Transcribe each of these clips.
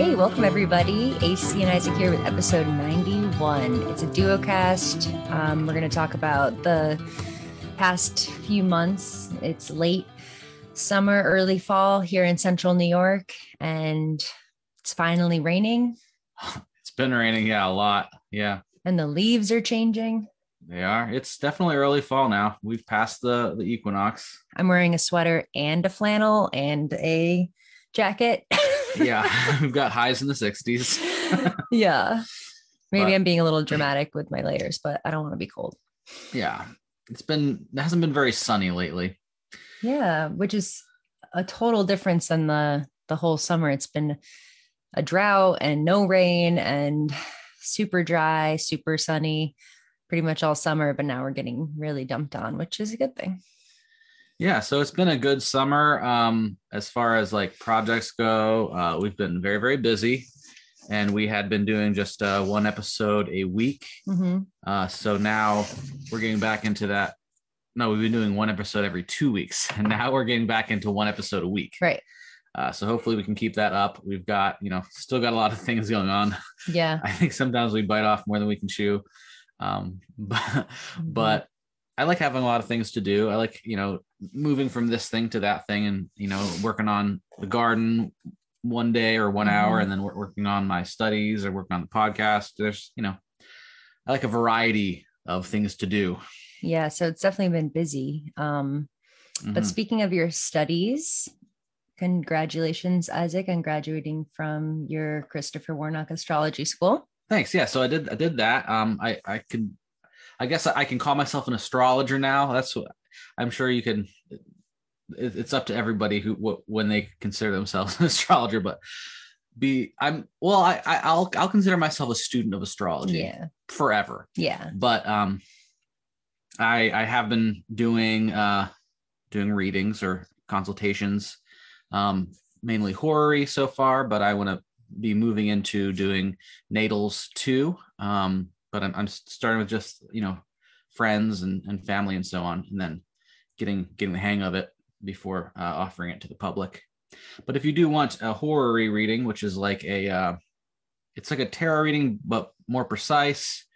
Hey, welcome everybody. AC and Isaac here with episode 91. It's a duo cast. Um, we're going to talk about the past few months. It's late summer, early fall here in central New York, and it's finally raining. It's been raining, yeah, a lot. Yeah, And the leaves are changing. they are. It's definitely early fall now. We've passed the the equinox. I'm wearing a sweater and a flannel and a jacket. Yeah, we've got highs in the 60s. yeah. Maybe But- I'm being a little dramatic with my layers, but I don't want to be cold. Yeah, it's been it hasn't been very sunny lately. Yeah, which is a total difference than the the whole summer. It's been a drought and no rain and super dry, super sunny pretty much all summer, but now we're getting really dumped on, which is a good thing. Yeah, so it's been a good summer. Um, as far as like projects go, uh, we've been very very busy, and we had been doing just uh, one episode a week. Mhm. Uh, so now we're getting back into that. No, we've been doing one episode every two weeks, and now we're getting back into one episode a week. Right. Uh, so hopefully we can keep that up. We've got, you know, still got a lot of things going on. Yeah. I think sometimes we bite off more than we can chew. Um, but, Mm-hmm. but I like having a lot of things to do. I like, you know, moving from this thing to that thing and, you know, working on the garden one day or one hour Mhm. and then working on my studies or working on the podcast. There's, you know, I like a variety of things to do. Yeah. So it's definitely been busy. Um, but Mhm. speaking of your studies, congratulations, Isaac, on graduating from your Christopher Warnock Astrology School. Thanks. Yeah. So I did. I did that. Um. I. I could. I guess I can call myself an astrologer now. That's what I'm sure you can. It, it's up to everybody who what, when they consider themselves an astrologer, but be I'm well. I, I I'll I'll consider myself a student of astrology Yeah. forever. Yeah. But um, I I have been doing uh doing readings or consultations, um mainly horary so far, but I want to be moving into doing natals too. Um, but I'm, I'm starting with just you know friends and, and family and so on, and then getting getting the hang of it before uh, offering it to the public. But if you do want a horary reading, which is like a uh, it's like a tarot reading but more precise,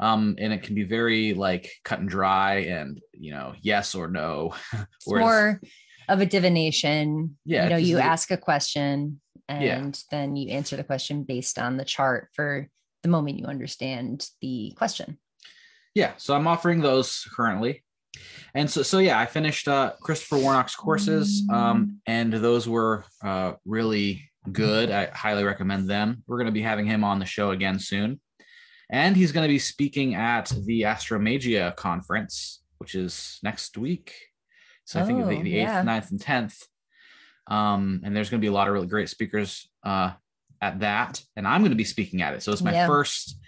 um, and it can be very like cut and dry and you know yes or no. It's Whereas- more of a divination. Yeah, You know, you the- ask a question and Yeah. then you answer the question based on the chart for the moment you understand the question. Yeah so i'm offering those currently. And so so yeah i finished uh christopher warnock's courses um and those were uh really good. I highly recommend them. We're going to be having him on the show again soon. And he's going to be speaking at the astromagia conference which is next week. So i think the, Oh, the 8th yeah. 9th and 10th um and there's going to be a lot of really great speakers uh at that. And i'm going to be speaking at it. So it's my Yeah. first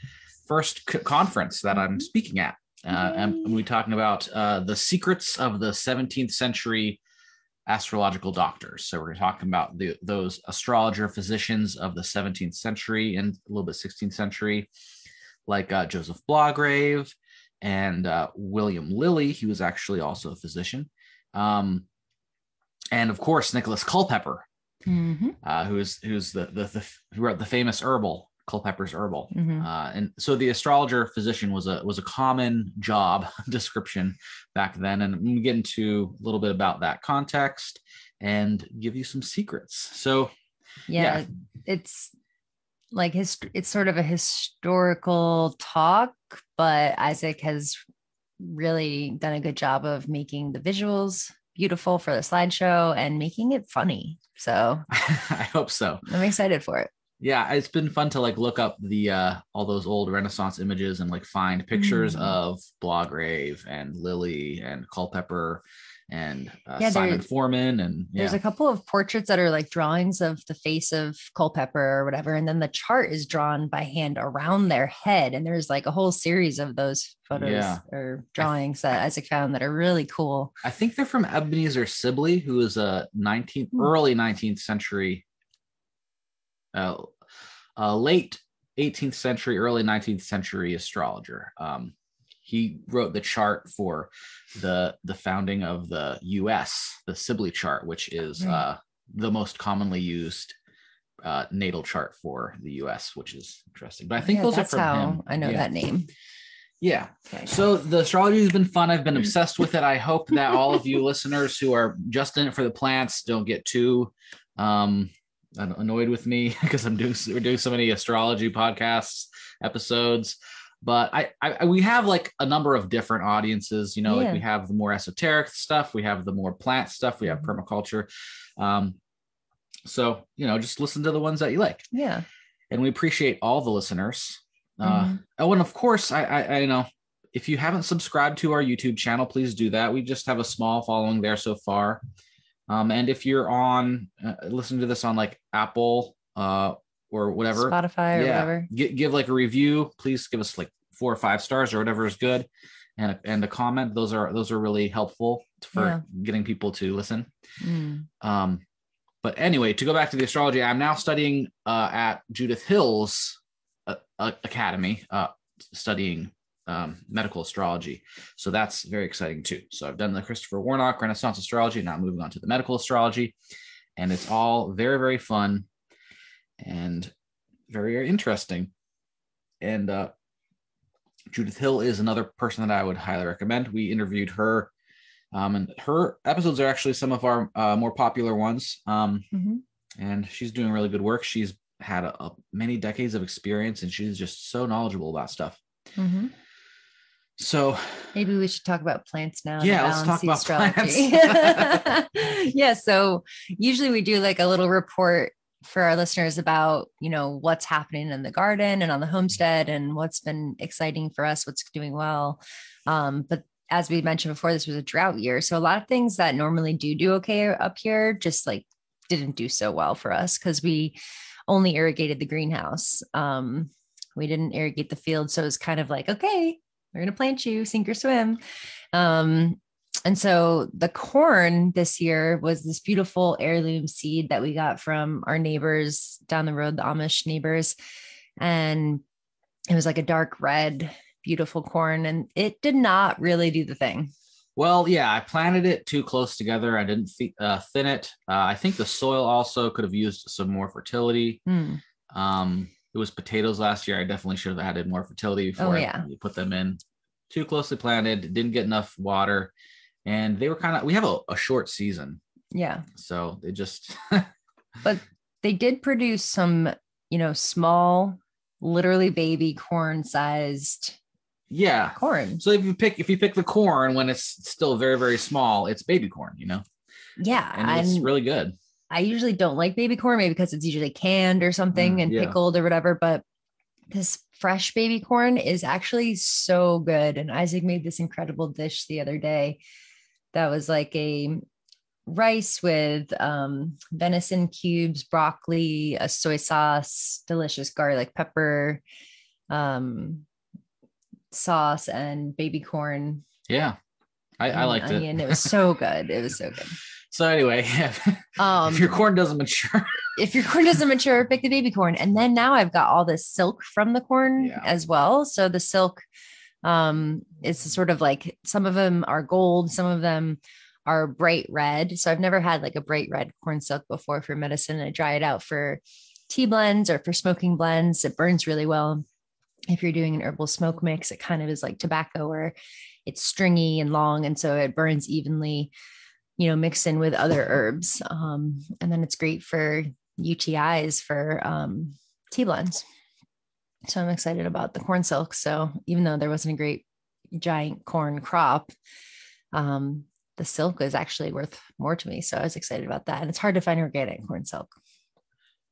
first c- conference that i'm speaking at uh, and we're talking about uh, the secrets of the 17th century astrological doctors. So we're talking about the, those astrologer physicians of the 17th century and a little bit 16th century, like uh, Joseph Blagrave and uh, William Lilly. He was actually also a physician. Um, and of course, Nicholas Culpeper, Mhm, uh, who's who's the, the, the who wrote the famous herbal Culpeper's herbal. mhm. Uh, and so the astrologer physician was a was a common job description back then, and I'm gonna get into a little bit about that context and give you some secrets. So yeah, yeah. it's like his it's sort of a historical talk but isaac has really done a good job of making the visuals beautiful for the slideshow and making it funny so I hope so. i'm excited for it Yeah, it's been fun to like look up the uh all those old Renaissance images and like find pictures Mm. of Blagrave and Lilly and Culpeper and uh, Yeah, Simon Forman and yeah. there's a couple of portraits that are like drawings of the face of Culpeper or whatever and then the chart is drawn by hand around their head and there's like a whole series of those photos Yeah. or drawings that isaac found that are really cool I think they're from Ebenezer Sibly, who is a 19th, Hmm. early 19th century, uh, uh, late 18th century, early 19th century astrologer. Um, he wrote the chart for the the founding of the U.S. the Sibly chart, which is uh, the most commonly used uh, natal chart for the U.S., which is interesting. But I think Yeah, those are from how him. I know yeah. that name. Yeah. Okay. So the astrology has been fun. I've been obsessed with it. I hope that all of you listeners who are just in it for the plants don't get too um, annoyed with me because I'm doing we're doing so many astrology podcasts episodes. But I, I we have like a number of different audiences. You know, Yeah. like we have the more esoteric stuff, we have the more plant stuff, we have Mhm. permaculture. Um, so you know, just listen to the ones that you like yeah. and we appreciate all the listeners. Uh, Mhm. Oh, and of course, I, I, I know if you haven't subscribed to our YouTube channel, please do that. We just have a small following there so far. Um, and if you're on, uh, listen to this on like Apple uh, or whatever, Spotify or yeah, whatever. gi- give like a review. Please give us like four or five stars or whatever is good, and a, and a comment. Those are those are really helpful for Yeah. getting people to listen. Mm. Um, but anyway, to go back to the astrology, I'm now studying uh, at Judith Hill's uh, uh, academy, uh, studying um, medical astrology. So that's very exciting too. So I've done the Christopher Warnock Renaissance astrology, now moving on to the medical astrology, and it's all very very fun and very, very interesting. And uh, Judith Hill is another person that I would highly recommend. We interviewed her um, and her episodes are actually some of our uh, more popular ones. Um, Mhm. and she's doing really good work. She's had a, a- many decades of experience, and she's just so knowledgeable about stuff. Mhm. So Maybe we should talk about plants now. Yeah, let's talk about astrology. yeah. So usually we do like a little report for our listeners about, you know, what's happening in the garden and on the homestead and what's been exciting for us, what's doing well. Um, but as we mentioned before, this was a drought year. So a lot of things that normally do do okay up here just like didn't do so well for us because we only irrigated the greenhouse. Um, we didn't irrigate the field. So it was kind of like, okay, we're going to plant you, sink or swim. Um, and so the corn this year was this beautiful heirloom seed that we got from our neighbors down the road, the Amish neighbors. And it was like a dark red, beautiful corn. And it did not really do the thing. Well, yeah, I planted it too close together. I didn't th- uh, thin it. Uh, I think the soil also could have used some more fertility. Hmm. Um, it was potatoes last year. I definitely should have added more fertility oh, before Oh, yeah. you put them in. Too closely planted, didn't get enough water, and they were kind of. We have a, a short season, Yeah. so they just. But they did produce some, you know, small, literally baby corn sized yeah. corn. So if you pick if you pick the corn when it's still very very small, it's baby corn, you know, Yeah. and it's and- really good. I usually don't like baby corn, maybe because it's usually canned or something Mm, and yeah. pickled or whatever. But this fresh baby corn is actually so good. And Isaac made this incredible dish the other day that was like a rice with um, venison cubes, broccoli, a soy sauce, delicious garlic pepper um, sauce, and baby corn. Yeah, I, I liked it. onion. It was so good. It was so good. So anyway, Um, if your corn doesn't mature, if your corn doesn't mature, pick the baby corn. And then now I've got all this silk from the corn Yeah. as well. So the silk um is sort of like some of them are gold, some of them are bright red. So I've never had like a bright red corn silk before for medicine. I dry it out for tea blends or for smoking blends. It burns really well. If you're doing an herbal smoke mix, it kind of is like tobacco where it's stringy and long. And so it burns evenly you know, mix in with other herbs. Um, and then it's great for UTIs for um, tea blends. So I'm excited about the corn silk. So even though there wasn't a great giant corn crop, um, the silk is actually worth more to me. So I was excited about that. And it's hard to find organic corn silk.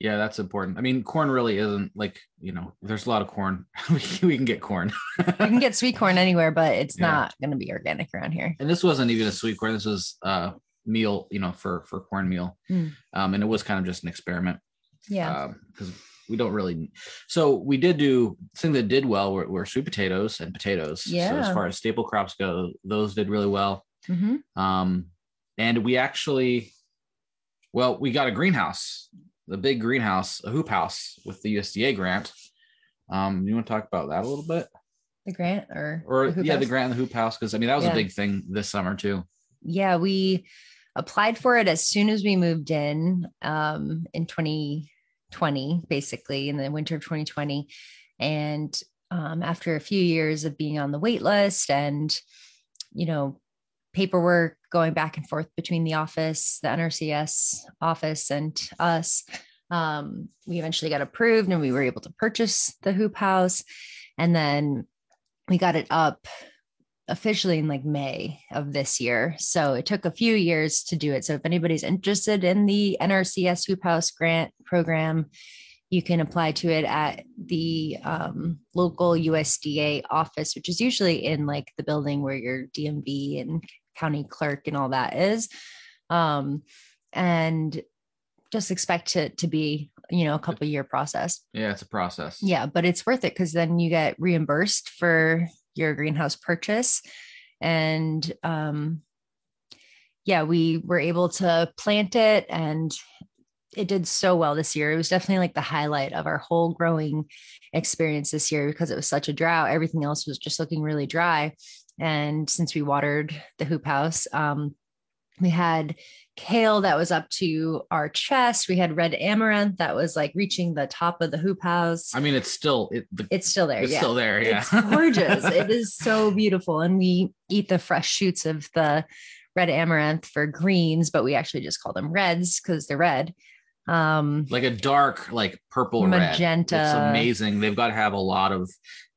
Yeah, that's important. I mean, corn really isn't like you know. There's a lot of corn. we, we can get corn, You can get sweet corn anywhere, but it's Yeah. not going to be organic around here. and this wasn't even a sweet corn. This was uh meal, you know, for for cornmeal, Mm. um, and it was kind of just an experiment. Yeah. because we don't really so we did do thing that did well were, were sweet potatoes and potatoes Yeah. so as far as staple crops go those did really well hmm um and we actually well we got a greenhouse the big greenhouse a hoop house with the usda grant um you want to talk about that a little bit The grant or, or the yeah the grant and the hoop house because i mean that was Yeah. a big thing this summer too yeah, we applied for it as soon as we moved in um, in 2020, basically in the winter of 2020. And um, after a few years of being on the wait list and, you know, paperwork going back and forth between the office, the NRCS office, and us, um, we eventually got approved and we were able to purchase the hoop house. And then we got it up officially in like May of this year. So it took a few years to do it. So if anybody's interested in the NRCS Hoop House grant program, you can apply to it at the um, local USDA office, which is usually in like the building where your DMV and county clerk and all that is. Um, and just expect it to be, you know, a couple year process. Yeah, it's a process. Yeah, but it's worth it because then you get reimbursed for your greenhouse purchase. And um, yeah, we were able to plant it and it did so well this year. It was definitely like the highlight of our whole growing experience this year because it was such a drought. Everything else was just looking really dry. And since we watered the hoop house, um, we had kale that was up to our chest. We had red amaranth that was like reaching the top of the hoop house. I mean, it's still it, the, it's still there. it's yeah. still there. Yeah, It's gorgeous. it is so beautiful. And we eat the fresh shoots of the red amaranth for greens, but we actually just call them reds because they're red. Um, like a dark, like purple red. Magenta. It's amazing. They've got to have a lot of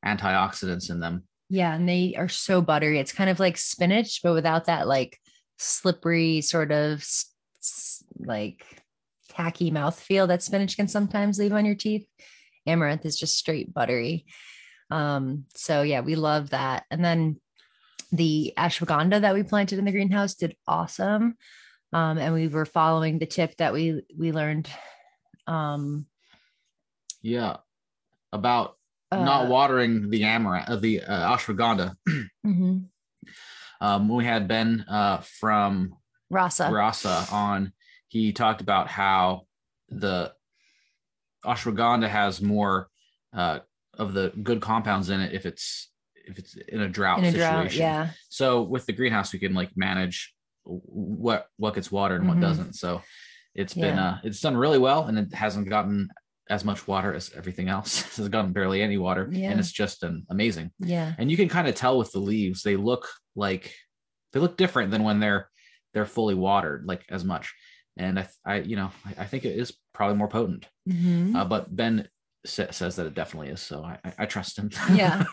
antioxidants in them. Yeah, and they are so buttery. It's kind of like spinach, but without that like slippery sort of like tacky mouthfeel that spinach can sometimes leave on your teeth. Amaranth is just straight buttery. Um, so yeah, we love that. And then the ashwagandha that we planted in the greenhouse did awesome. Um, and we were following the tip that we we learned um Yeah, about not uh, watering the amaranth of the uh, ashwagandha. mhm. Um, we had Ben uh, from rasa. Rasa on, he talked about how the ashwagandha has more uh, of the good compounds in it if it's if it's in a drought in a situation. drought, yeah. So with the greenhouse, we can like manage what what gets watered and what doesn't. So it's been uh it's done really well, and it hasn't gotten as much water as everything else. it's gotten barely any water, Yeah. and it's just an amazing. Yeah. And you can kind of tell with the leaves; they look like they look different than when they're they're fully watered, like as much. And I, I you know, I, I think it is probably more potent. Mhm. Uh, but Ben sa- says that it definitely is, so I, I, trust him. Yeah.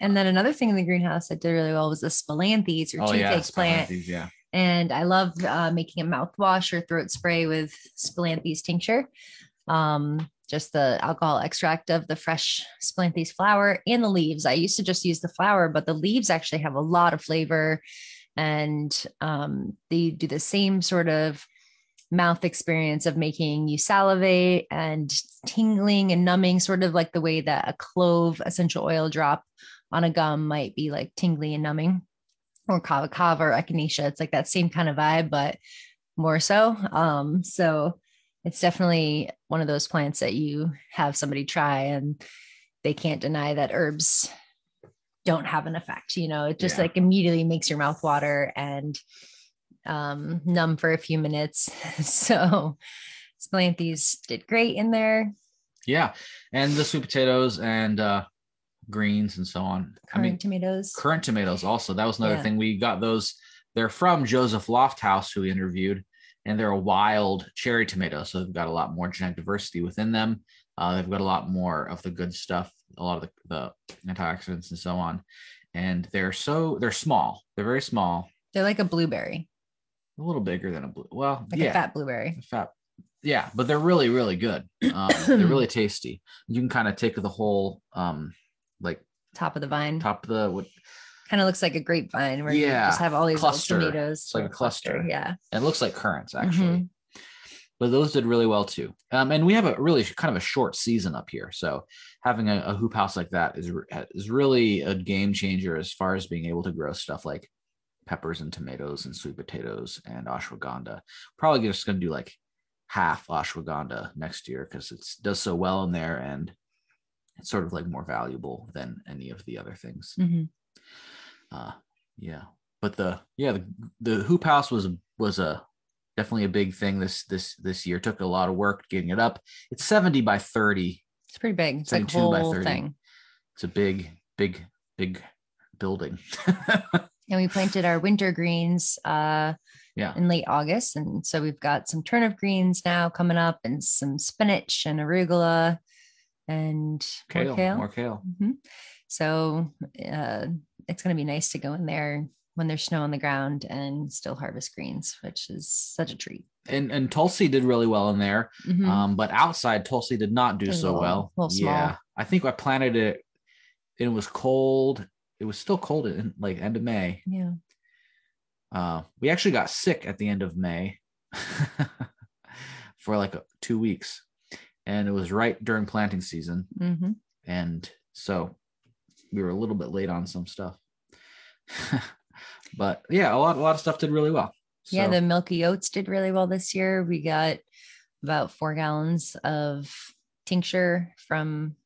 And then another thing in the greenhouse that did really well was the spilanthes or oh yeah, toothache plant. Yeah. And I love uh, making a mouthwash or throat spray with spilanthes tincture. Um, just the alcohol extract of the fresh spilanthes flower and the leaves. I used to just use the flower, but the leaves actually have a lot of flavor and um, they do the same sort of mouth experience of making you salivate and tingling and numbing, sort of like the way that a clove essential oil drop on a gum might be like tingly and numbing, or kava kava or echinacea. It's like that same kind of vibe, but more so. Um, so it's definitely one of those plants that you have somebody try and they can't deny that herbs don't have an effect. You know, it just Yeah. like immediately makes your mouth water and um, numb for a few minutes. so Spilanthes did great in there. Yeah, and the sweet potatoes and uh, greens and so on. current I mean, tomatoes. currant tomatoes also. That was another Yeah. thing. We got those. They're from Joseph Lofthouse, who we interviewed, and they're a wild cherry tomato. So they've got a lot more genetic diversity within them. Uh, they've got a lot more of the good stuff, a lot of the, the antioxidants and so on. And they're so they're small. They're very small, They're like a blueberry, a little bigger than a blue. Well, like yeah, a fat blueberry. fat. Yeah, but they're really, really good. Um, they're really tasty. You can kind of take the whole, um, like Top of the vine. top of the what Kind of looks like a grapevine where you just have all these little tomatoes. It's like a cluster. Yeah. it looks like currants actually. Mhm. But those did really well too. Um, and we have a really kind of a short season up here, so having a, a hoop house like that is is really a game changer as far as being able to grow stuff like peppers and tomatoes and sweet potatoes and ashwagandha. Probably just going to do like half ashwagandha next year because it does so well in there and it's sort of like more valuable than any of the other things. Mhm. Uh, yeah, but the yeah the, the hoop house was was a definitely a big thing this this this year. Took a lot of work getting it up. It's 70 by 30. It's pretty big. It's like a 72 by whole 30. thing. It's a big, big, big building. And we planted our winter greens uh, yeah. in late August. And so we've got some turnip greens now coming up and some spinach and arugula and Kale. more kale. More kale. Mhm. So uh, it's going to be nice to go in there when there's snow on the ground and still harvest greens, which is such a treat. And and Tulsi did really well in there. Mhm. Um, but outside Tulsi did not do so little- well. little. Yeah. I think I planted it. It was cold. It was still cold in like end of May. yeah. Uh, we actually got sick at the end of May for like two weeks, and it was right during planting season, hmm and so we were a little bit late on some stuff. but yeah, a lot a lot of stuff did really well. Yeah, the milky oats did really well this year. We got about four gallons of tincture from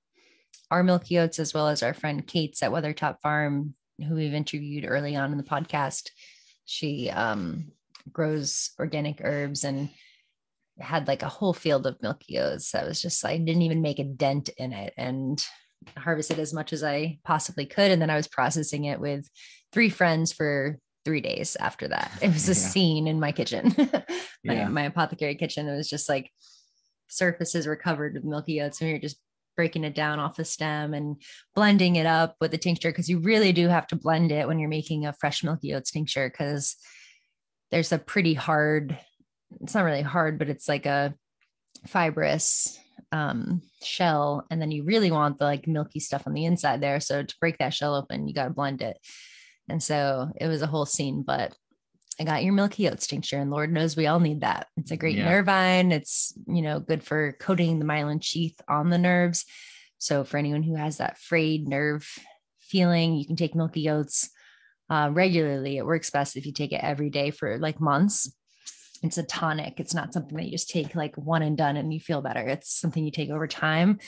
our milky oats, as well as our friend Kate's at Weathertop Farm, who we've interviewed early on in the podcast. She um, grows organic herbs and had like a whole field of milky oats. That was just, I didn't even make a dent in it and harvested as much as I possibly could. And then I was processing it with three friends for three days after that. It was a Yeah. scene in my kitchen, my, Yeah. my apothecary kitchen. It was just like surfaces were covered with milky oats, and we were just breaking it down off the stem and blending it up with the tincture because you really do have to blend it when you're making a fresh milky oats tincture because there's a pretty hard it's not really hard but it's like a fibrous um shell and then you really want the like milky stuff on the inside there so to break that shell open you got to blend it and so it was a whole scene but I got your milky oats tincture, and Lord knows we all need that. It's a great Yeah. nervine. It's you know good for coating the myelin sheath on the nerves. So for anyone who has that frayed nerve feeling, you can take milky oats uh, regularly. It works best if you take it every day for like months. It's a tonic. It's not something that you just take like one and done and you feel better. It's something you take over time.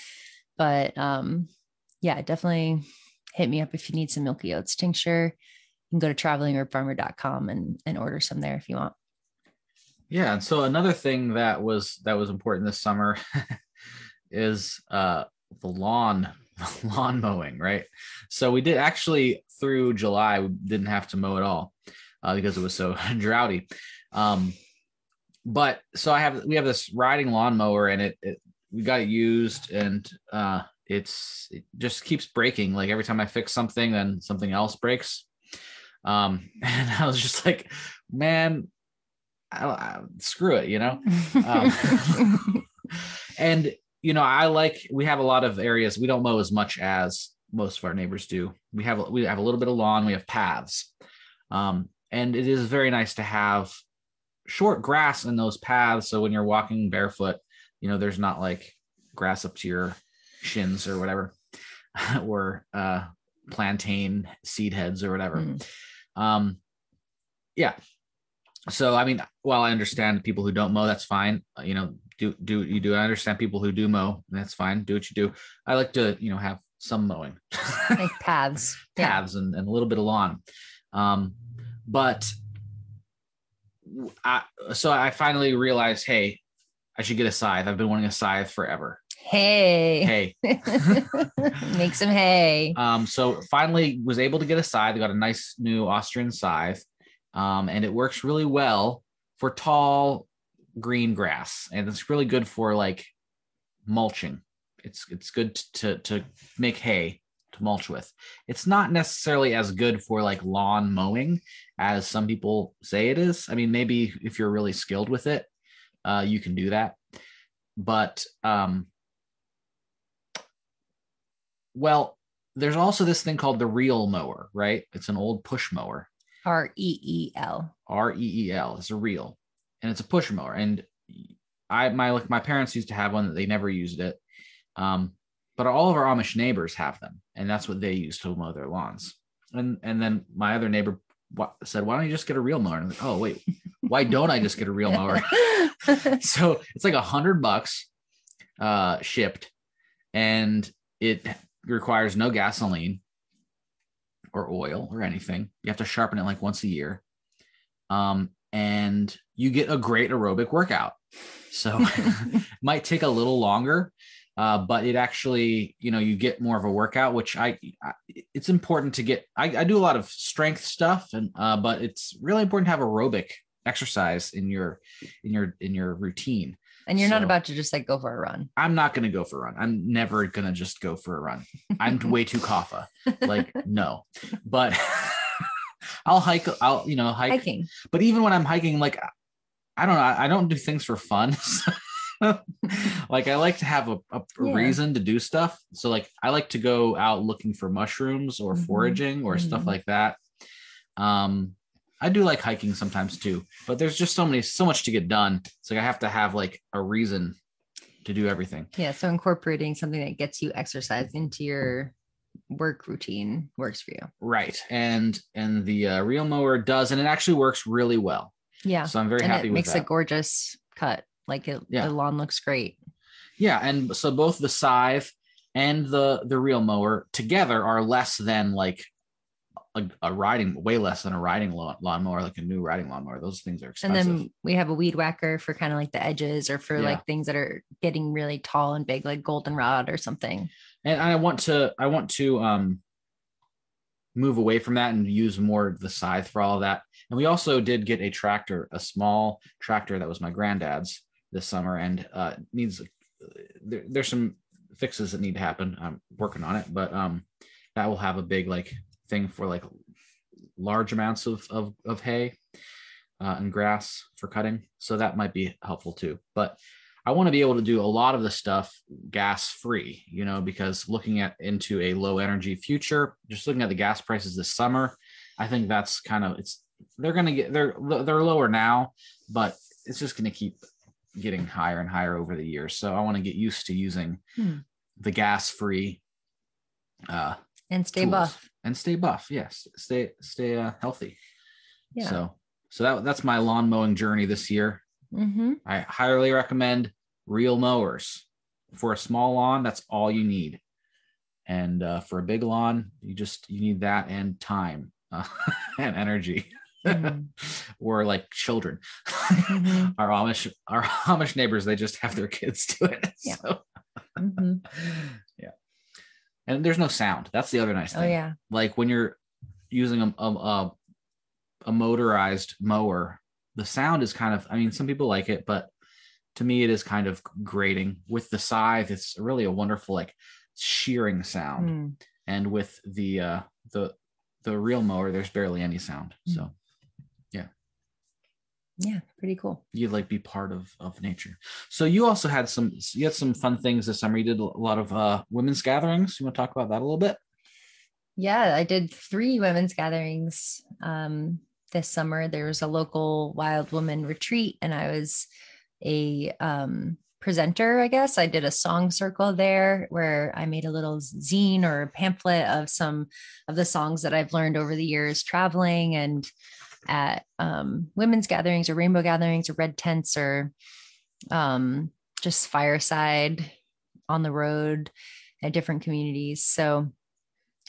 But um, yeah, definitely hit me up if you need some milky oats tincture. You can go to travelingherbfarmer.com and, and order some there if you want. Yeah, and so another thing that was that was important this summer is uh the lawn lawn mowing, right? So we did actually through July we didn't have to mow at all uh, because it was so droughty. Um, but so I have we have this riding lawnmower and it, it we got it used and uh it's it just keeps breaking like every time I fix something then something else breaks. Um and I was just like man I, I, screw it, you know. Um, and you know, I like we have a lot of areas we don't mow as much as most of our neighbors do. We have we have a little bit of lawn, we have paths, um, and it is very nice to have short grass in those paths. So when you're walking barefoot, you know, there's not like grass up to your shins or whatever, or uh, plantain seed heads or whatever. Mm. Um, yeah. So I mean, while I understand people who don't mow, that's fine. You know, do do you do. I understand people who do mow, that's fine. Do what you do. I like to, you know, have some mowing, like paths. Yeah. paths, and, and a little bit of lawn. Um, but I, so I finally realized, hey, I should get a scythe. I've been wanting a scythe forever. Hey. Hey, Make some hay. Um, so finally was able to get a scythe. I got a nice new Austrian scythe, um, and it works really well for tall green grass, and it's really good for like mulching. It's it's good to to make hay to mulch with. It's not necessarily as good for like lawn mowing as some people say it is. I mean, maybe if you're really skilled with it, uh, you can do that. But um, well, there's also this thing called the reel mower, right? It's an old push mower. R E E L. R E E L. It's a reel, and it's a push mower. And I my like my parents used to have one that they never used it. Um, but all of our Amish neighbors have them, and that's what they use to mow their lawns. And and then my other neighbor said, "Why don't you just get a reel mower?" Like, "Oh wait, why don't I just get a reel mower?" so it's like a hundred bucks uh shipped and it requires no gasoline or oil or anything you have to sharpen it like once a year um and you get a great aerobic workout. So might take a little longer, uh, but it actually, you know, you get more of a workout, which I, I it's important to get. I, I, do a lot of strength stuff, and uh, but it's really important to have aerobic exercise in your in your in your routine. And you're so, not about to just like go for a run. I'm not going to go for a run. I'm never going to just go for a run. I'm way too kapha. Like no, but I'll hike. I'll you know hike. Hiking. But even when I'm hiking, like I don't know. I don't do things for fun. like I like to have a, a yeah. reason to do stuff. So like I like to go out looking for mushrooms or mm-hmm. foraging or mm-hmm. stuff like that. Um, I do like hiking sometimes too, but there's just so many, so much to get done. It's like I have to have like a reason to do everything. Yeah. So incorporating something that gets you exercise into your work routine works for you. Right. And and the uh, reel mower does, and it actually works really well. Yeah. So I'm very happy. and happy it makes that. a gorgeous cut. Like it, yeah. the lawn looks great. Yeah, and so both the scythe and the the reel mower together are less than like a, a riding, way less than a riding lawn lawnmower, like a new riding lawnmower. Those things are expensive. And then we have a weed whacker for kind of like the edges, or for yeah. like things that are getting really tall and big, like goldenrod or something. And I want to, I want to um move away from that and use more the scythe for all of that. And we also did get a tractor, a small tractor that was my granddad's this summer, and uh, needs there, there's some fixes that need to happen. I'm working on it, but um, that will have a big like thing for like large amounts of of, of hay uh, and grass for cutting. So that might be helpful too. But I want to be able to do a lot of the stuff gas free, you know, because looking at into a low energy future, just looking at the gas prices this summer, I think that's kind of it's they're going to get they're they're lower now, but it's just going to keep getting higher and higher over the years. So I want to get used to using hmm. the gas free uh and stay tools. buff and stay buff. Yes, stay stay uh, healthy. Yeah. So so that that's my lawn mowing journey this year. Mm-hmm. I highly recommend reel mowers for a small lawn. That's all you need, and uh, for a big lawn, you just you need that and time uh, and energy. Mm-hmm. or like children. Mm-hmm. our Amish our Amish neighbors, they just have their kids do it. Yeah. So. Mm-hmm. yeah. And there's no sound. That's the other nice oh, thing. Oh yeah. Like when you're using a, a a motorized mower, the sound is kind of. I mean, some people like it, but to me, it is kind of grating. With the scythe, it's really a wonderful like shearing sound, mm. and with the uh the the reel mower, there's barely any sound. Mm. So yeah. Yeah, pretty cool. You like be part of of nature. So you also had some you had some fun things this summer. You did a lot of uh women's gatherings. You want to talk about that a little bit? Yeah i did three women's gatherings um this summer. There was a local wild woman retreat and i was a um presenter i guess. I did a song circle there where i made a little zine or pamphlet of some of the songs that i've learned over the years traveling and at um, women's gatherings or rainbow gatherings or red tents or um, just fireside on the road at different communities. So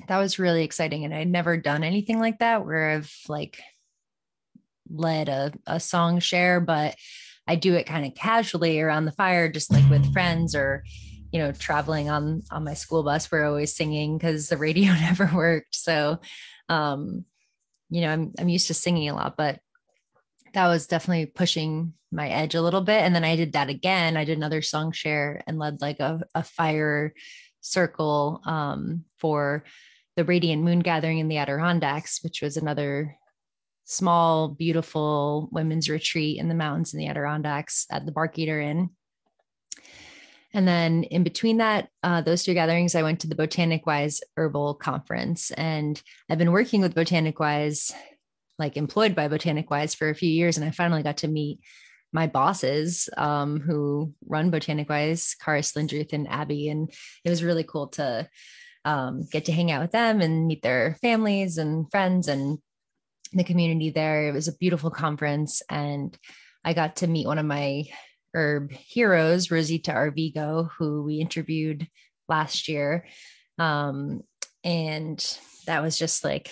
that was really exciting. And I'd never done anything like that where I've like led a, a song share, but I do it kind of casually around the fire, just like with friends or, you know, traveling on on my school bus. We're always singing because the radio never worked. So um you know, I'm I'm used to singing a lot, but that was definitely pushing my edge a little bit. And then I did that again. I did another song share and led like a, a fire circle um, for the Radiant Moon Gathering in the Adirondacks, which was another small, beautiful women's retreat in the mountains in the Adirondacks at the Bark Eater Inn. And then in between that, uh, those two gatherings, I went to the Botanic Wise Herbal Conference. And I've been working with Botanic Wise, like employed by Botanic Wise for a few years. And I finally got to meet my bosses um, who run Botanic Wise, Cara Slindruth and Abby. And it was really cool to um, get to hang out with them and meet their families and friends and the community there. It was a beautiful conference. And I got to meet one of my herb heroes, Rosita Arvigo, who we interviewed last year. Um, and that was just like,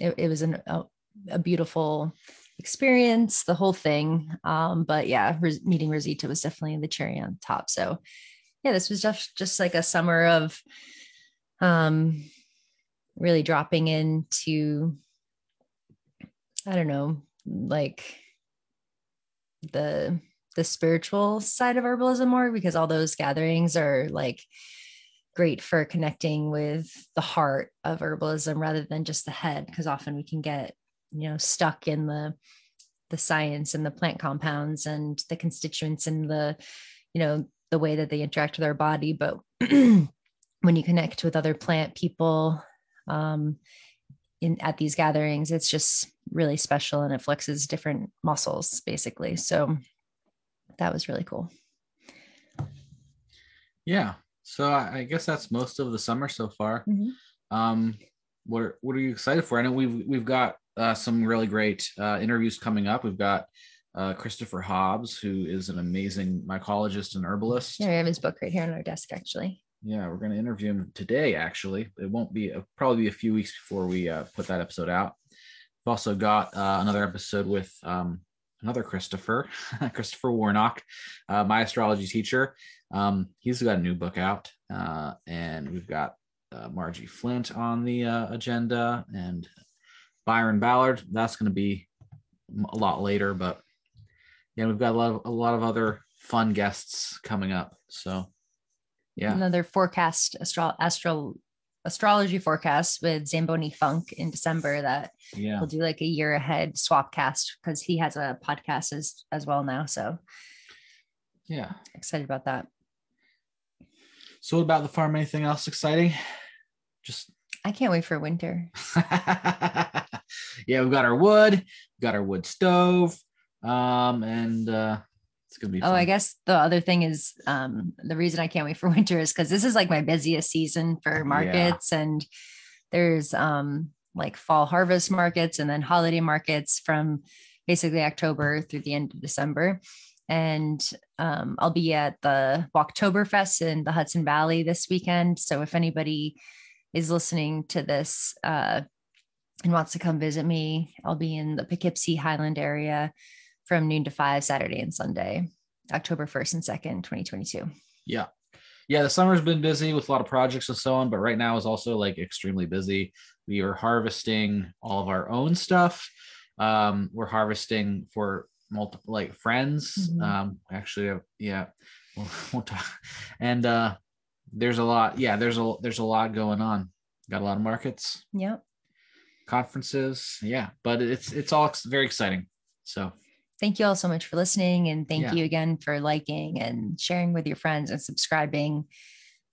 it, it was an, a, a beautiful experience, the whole thing. Um, but yeah, Ros- meeting Rosita was definitely the cherry on top. So yeah, this was just just like a summer of um really dropping into I don't know, like the the spiritual side of herbalism more because all those gatherings are like great for connecting with the heart of herbalism rather than just the head because often we can get you know stuck in the the science and the plant compounds and the constituents and the you know the way that they interact with our body. But when you connect with other plant people um, in at these gatherings it's just really special and it flexes different muscles basically. So that was really cool Yeah. So I, I guess that's most of the summer so far. Mhm. Um, what are, what are you excited for? I know we've we've got uh, some really great uh, interviews coming up. We've got uh, Christopher Hobbs, who is an amazing mycologist and herbalist. yeah we have his book right here on our desk actually Yeah, we're going to interview him today. Actually, it won't be probably be a few weeks before we uh, put that episode out. We've also got uh, another episode with um, another Christopher, Christopher Warnock, uh, my astrology teacher. Um, he's got a new book out, uh, and we've got uh, Margie Flint on the uh, agenda, and Byron Ballard. That's going to be a lot later, but yeah, we've got a lot of a lot of other fun guests coming up. So yeah. another forecast astro astro astrology forecast with Zamboni Funk in December that Yeah. we'll do like a year ahead swap cast because he has a podcast as as well now. So Yeah. excited about that. So what about the farm? Anything else exciting? Just I can't wait for winter. yeah, we've got our wood, got our wood stove, um, and uh, gonna be. Oh, I guess the other thing is um, the reason I can't wait for winter is because this is like my busiest season for markets, and there's um, like fall harvest markets and then holiday markets from basically October through the end of December. And um, I'll be at the Walktoberfest in the Hudson Valley this weekend. So if anybody is listening to this uh, and wants to come visit me, I'll be in the Poughkeepsie Highland area from noon to five Saturday and Sunday, October 1st and 2nd, 2022. Yeah. Yeah, the summer's been busy with a lot of projects and so on, but right now is also like extremely busy. We are harvesting all of our own stuff. Um, we're harvesting for multiple like friends. Mhm. Um, actually, uh, yeah, we'll, we'll talk. And uh, there's a lot. Yeah, there's a there's a lot going on. Got a lot of markets, Yep. conferences. Yeah, but it's it's all very exciting. So Thank you all so much for listening. And thank Yeah. you again for liking and sharing with your friends and subscribing.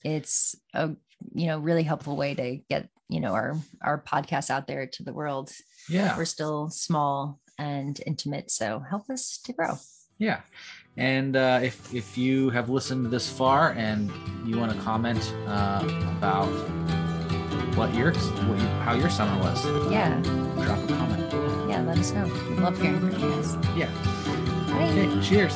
It's a you know really helpful way to get you know our our podcast out there to the world. yeah, We're still small and intimate, so help us to grow. Yeah. And uh, if if you have listened this far and you want to comment uh, about what your what how your summer was, Yeah, drop a comment. Let us know. We love hearing from you guys. Yeah. Bye. Okay. Cheers.